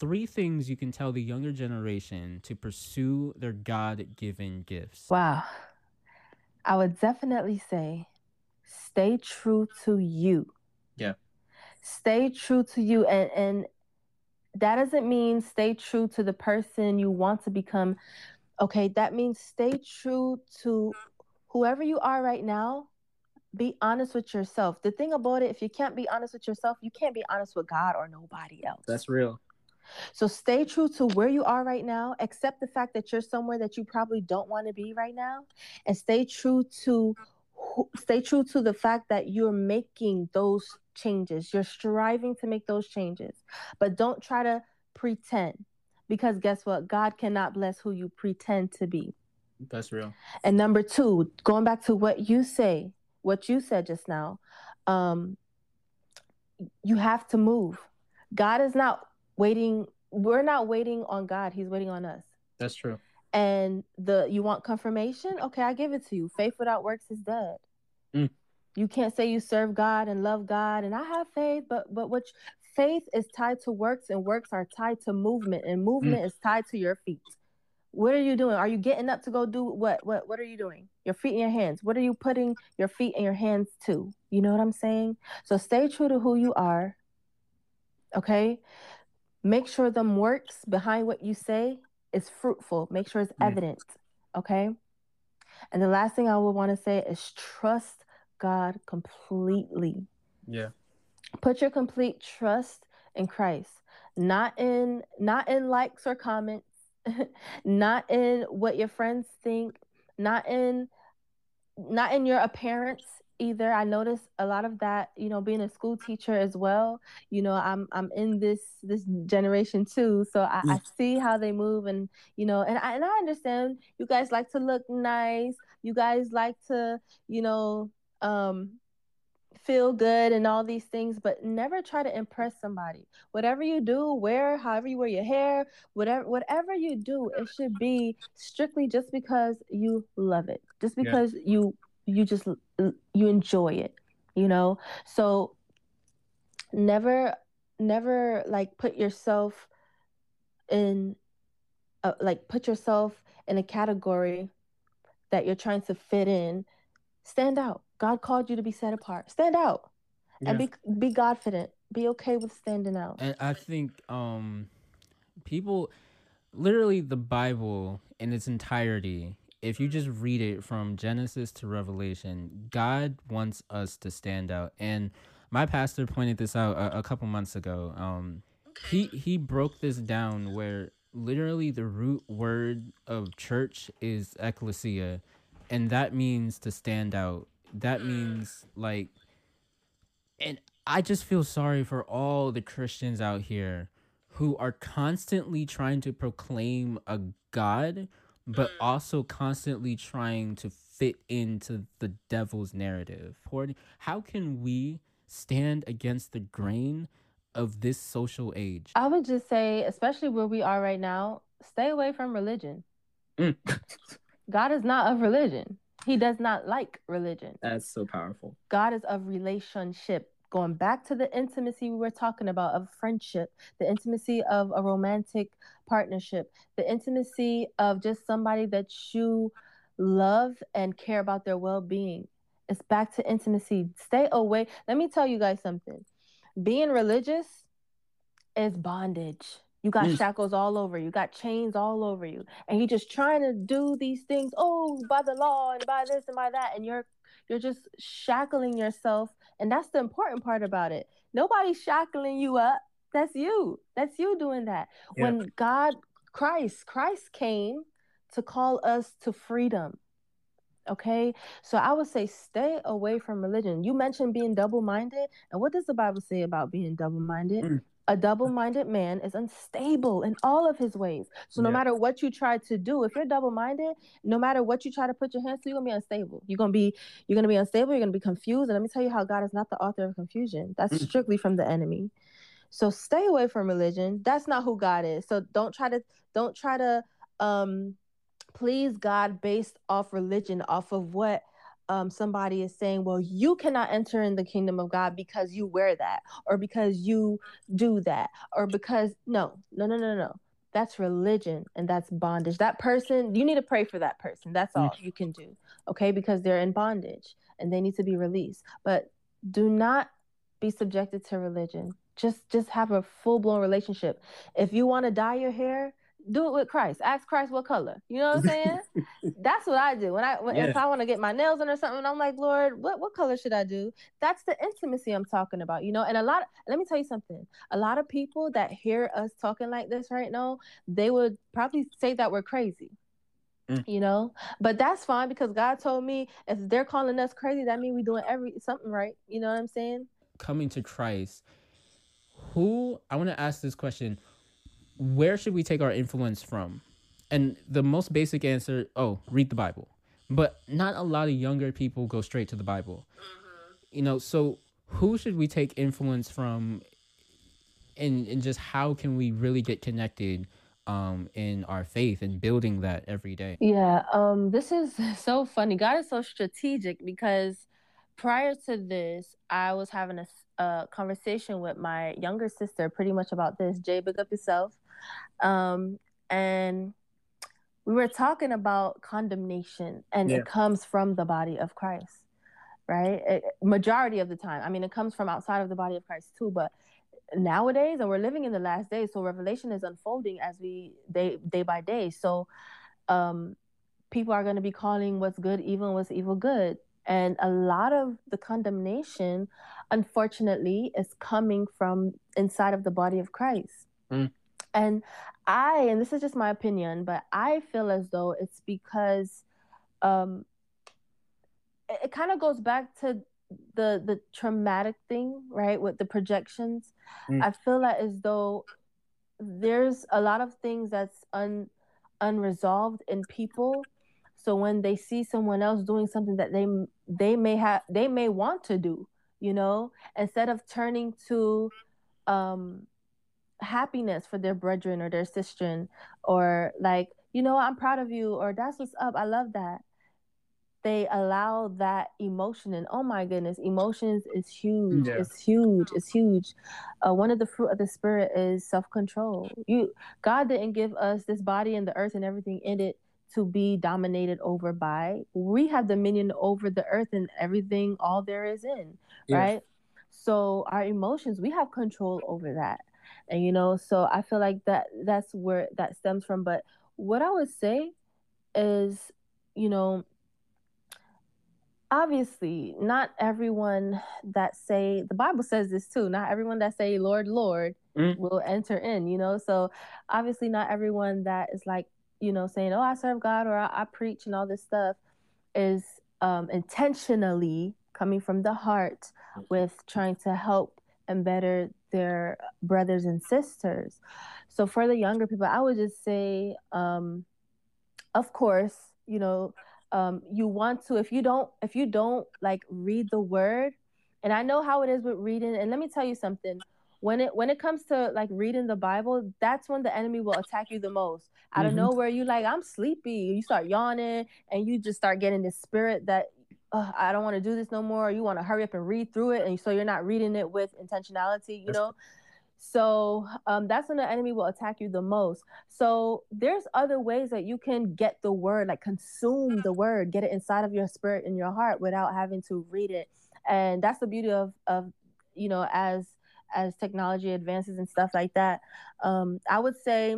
three things you can tell the younger generation to pursue their God given gifts. Wow. I would definitely say stay true to you. Yeah. Stay true to you. And, and that doesn't mean stay true to the person you want to become. Okay. That means stay true to whoever you are right now. Be honest with yourself. The thing about it, if you can't be honest with yourself, you can't be honest with God or nobody else. That's real. So stay true to where you are right now. Accept the fact that you're somewhere that you probably don't want to be right now, and stay true to stay true to the fact that you're making those changes. You're striving to make those changes, but don't try to pretend because guess what? God cannot bless who you pretend to be. That's real. And number two, going back to what you say, what you said just now, um, you have to move. God is not waiting. We're not waiting on God. He's waiting on us. That's true. And the you want confirmation? Okay, I give it to you. Faith without works is dead. Mm. You can't say you serve God and love God and I have faith, but but what faith is tied to works and works are tied to movement and movement mm. is tied to your feet. What are you doing? Are you getting up to go do what? What what are you doing? Your feet and your hands. What are you putting your feet and your hands to? You know what I'm saying? So stay true to who you are. Okay? Make sure them works behind what you say is fruitful. Make sure it's evident. Okay. And the last thing I would want to say is trust God completely. Yeah. Put your complete trust in Christ, not in not in likes or comments, not in what your friends think, not in not in your appearance either. I notice a lot of that, you know, being a school teacher as well. You know, I'm I'm in this this generation too, so I, I mm. see how they move, and you know, and I and I understand you guys like to look nice. You guys like to, you know, um, feel good and all these things, but never try to impress somebody. Whatever you do, wear however you wear your hair, whatever whatever you do, it should be strictly just because you love it, just because yeah. you you just you enjoy it you know? So never never like put yourself in uh, like put yourself in a category that you're trying to fit in. Stand out. God called you to be set apart. Stand out yeah. and be be godfident be okay with standing out. And i think um people literally the bible in its entirety if you just read it from Genesis to Revelation, God wants us to stand out. And my pastor pointed this out a, a couple months ago. Um, he he broke this down where literally the root word of church is ecclesia, and that means to stand out. That means like, and I just feel sorry for all the Christians out here who are constantly trying to proclaim a God but also constantly trying to fit into the devil's narrative. How can we stand against the grain of this social age? I would just say, especially where we are right now, stay away from religion. Mm. God is not of religion. He does not like religion. That's so powerful. God is of relationship going back to the intimacy we were talking about of friendship, the intimacy of a romantic partnership, the intimacy of just somebody that you love and care about their well being. It's back to intimacy. Stay away. Let me tell you guys something. Being religious is bondage. You got mm. shackles all over you, got chains all over you, and you're just trying to do these things. Oh, by the law and by this and by that, and you're you're just shackling yourself. And that's the important part about it. Nobody's shackling you up. That's you. That's you doing that. Yeah. When God, Christ, Christ came to call us to freedom. Okay. So I would say stay away from religion. You mentioned being double minded. And what does the Bible say about being double minded? Mm. A double minded man is unstable in all of his ways. So, no yeah. matter what you try to do, if you're double minded, no matter what you try to put your hands to, you're gonna be unstable. You're gonna be you're gonna be unstable, you're gonna be confused. And let me tell you how God is not the author of confusion. That's mm. strictly from the enemy. So stay away from religion. That's not who God is. So don't try to don't try to um please God based off religion, off of what um, somebody is saying, well, you cannot enter in the kingdom of God because you wear that, or because you do that, or because no, no, no, no, no. That's religion and that's bondage. That person, you need to pray for that person. That's all you can do. Okay. Because they're in bondage and they need to be released. But do not be subjected to religion. Just just have a full blown relationship. If you want to dye your hair, do it with Christ. Ask Christ what color. You know what I'm saying? That's what I do. When I when, yeah. if I want to get my nails done or something, I'm like, Lord, what what color should I do? That's the intimacy I'm talking about, you know. And a lot. Let me tell you something. A lot of people that hear us talking like this right now, they would probably say that we're crazy. Mm. You know, but that's fine because God told me if they're calling us crazy, that means we're doing every something right. You know what I'm saying? Coming to Christ, who I want to ask this question where should we take our influence from? And the most basic answer, oh, read the Bible. But not a lot of younger people go straight to the Bible. Mm-hmm. You know, so who should we take influence from and and just how can we really get connected um in our faith and building that every day? Yeah, um this is so funny. God is so strategic because prior to this, I was having a, a conversation with my younger sister pretty much about this. Jay, big up yourself. Um, and we were talking about condemnation, and yeah. it comes from the body of Christ, right? It, majority of the time. I mean, it comes from outside of the body of Christ too, but nowadays, and we're living in the last days, so revelation is unfolding as we day day by day. So, um, people are going to be calling what's good evil, what's evil good, and a lot of the condemnation, unfortunately, is coming from inside of the body of Christ. Mm. And I, and this is just my opinion, but I feel as though it's because um, it, it kind of goes back to the the traumatic thing, right? With the projections. Mm. I feel like as though there's a lot of things that's un unresolved in people. So when they see someone else doing something that they they may have they may want to do, you know, instead of turning to um happiness for their brethren or their sister or like you know i'm proud of you or that's what's up. I love that. They allow that emotion and oh my goodness emotions is huge yeah. it's huge it's huge. Uh, one of the fruit of the spirit is self-control. You god didn't give us this body and the earth and everything in it to be dominated over by we have dominion over the earth and everything all there is in yes. right so our emotions we have control over that and you know so i feel like that that's where that stems from but what i would say is you know obviously not everyone that say the bible says this too not everyone that say lord lord mm. will enter in you know so obviously not everyone that is like you know saying oh i serve god or i, I preach and all this stuff is um, intentionally coming from the heart mm-hmm. with trying to help and better their brothers and sisters. So for the younger people, I would just say, um, of course, you know, um, you want to if you don't if you don't like read the word, and I know how it is with reading. And let me tell you something. When it when it comes to like reading the Bible, that's when the enemy will attack you the most. Out mm-hmm. of nowhere, you like I'm sleepy. You start yawning, and you just start getting this spirit that I don't want to do this no more. you want to hurry up and read through it, and so you're not reading it with intentionality, you know. So um, that's when the enemy will attack you the most. So there's other ways that you can get the word, like consume the word, get it inside of your spirit and your heart without having to read it. And that's the beauty of of you know as as technology advances and stuff like that. Um, I would say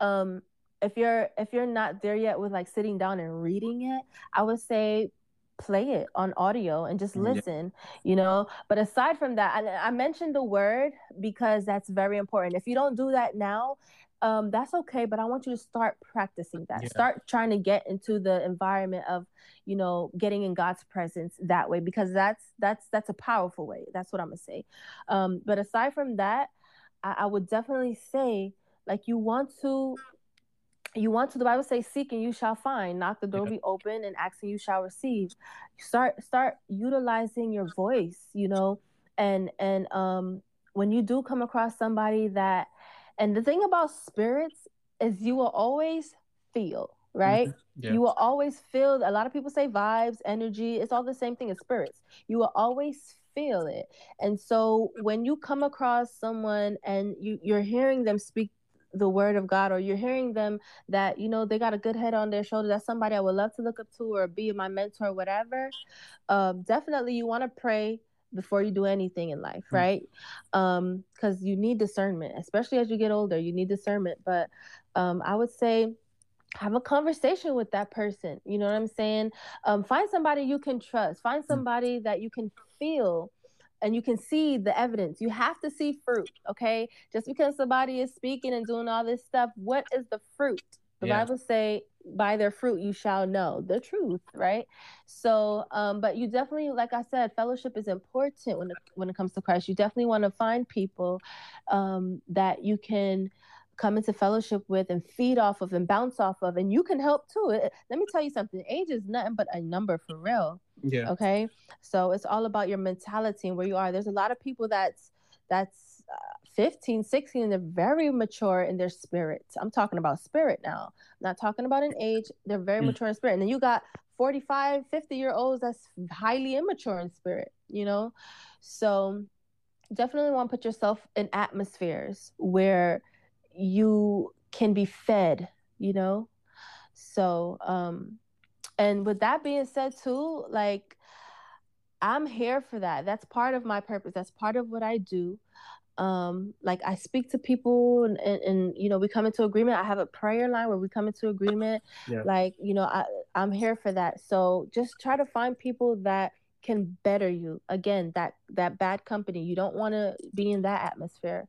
um, if you're if you're not there yet with like sitting down and reading it, I would say play it on audio and just listen yeah. you know but aside from that I, I, mentioned the word because that's very important if you don't do that now um, that's okay but i want you to start practicing that yeah. start trying to get into the environment of you know getting in god's presence that way because that's that's that's a powerful way that's what i'm gonna say um, but aside from that I, I would definitely say like you want to you want to the bible say seek and you shall find knock the door yeah. be open and ask and you shall receive start start utilizing your voice you know and and um when you do come across somebody that and the thing about spirits is you will always feel right? Mm-hmm. Yeah. You will always feel a lot of people say vibes, energy, it's all the same thing as spirits. You will always feel it. And so when you come across someone and you, you're hearing them speak the word of God or you're hearing them that you know they got a good head on their shoulder that's somebody I would love to look up to or be my mentor or whatever um, definitely you want to pray before you do anything in life Mm. right? Um because you need discernment especially as you get older you need discernment. But um I would say have a conversation with that person you know what i'm saying? Um, find somebody you can trust find somebody that you can feel and you can see the evidence. You have to see fruit okay? Just because somebody is speaking and doing all this stuff what is the fruit the Yeah. bible say by their fruit you shall know the truth right? So um but you definitely like i said fellowship is important when it, when it comes to christ. You definitely want to find people um that you can come into fellowship with and feed off of and bounce off of and you can help too. It- let me tell you something age is nothing but a number for real Yeah. okay? So it's all about your mentality and where you are. There's a lot of people that's that's 15 16 and they're very mature in their spirit i'm talking about spirit now. I'm not talking about an age. They're very Mm. mature in spirit. And then you got 45 50 year olds that's highly immature in spirit you know? So definitely want to put yourself in atmospheres where you can be fed you know? So um and with that being said too like i'm here for that. That's part of my purpose. That's part of what i do um like i speak to people and, and, and you know we come into agreement. I have a prayer line where we come into agreement. Yeah. like you know i i'm here for that. So just try to find people that can better you. Again that that bad company. You don't want to be in that atmosphere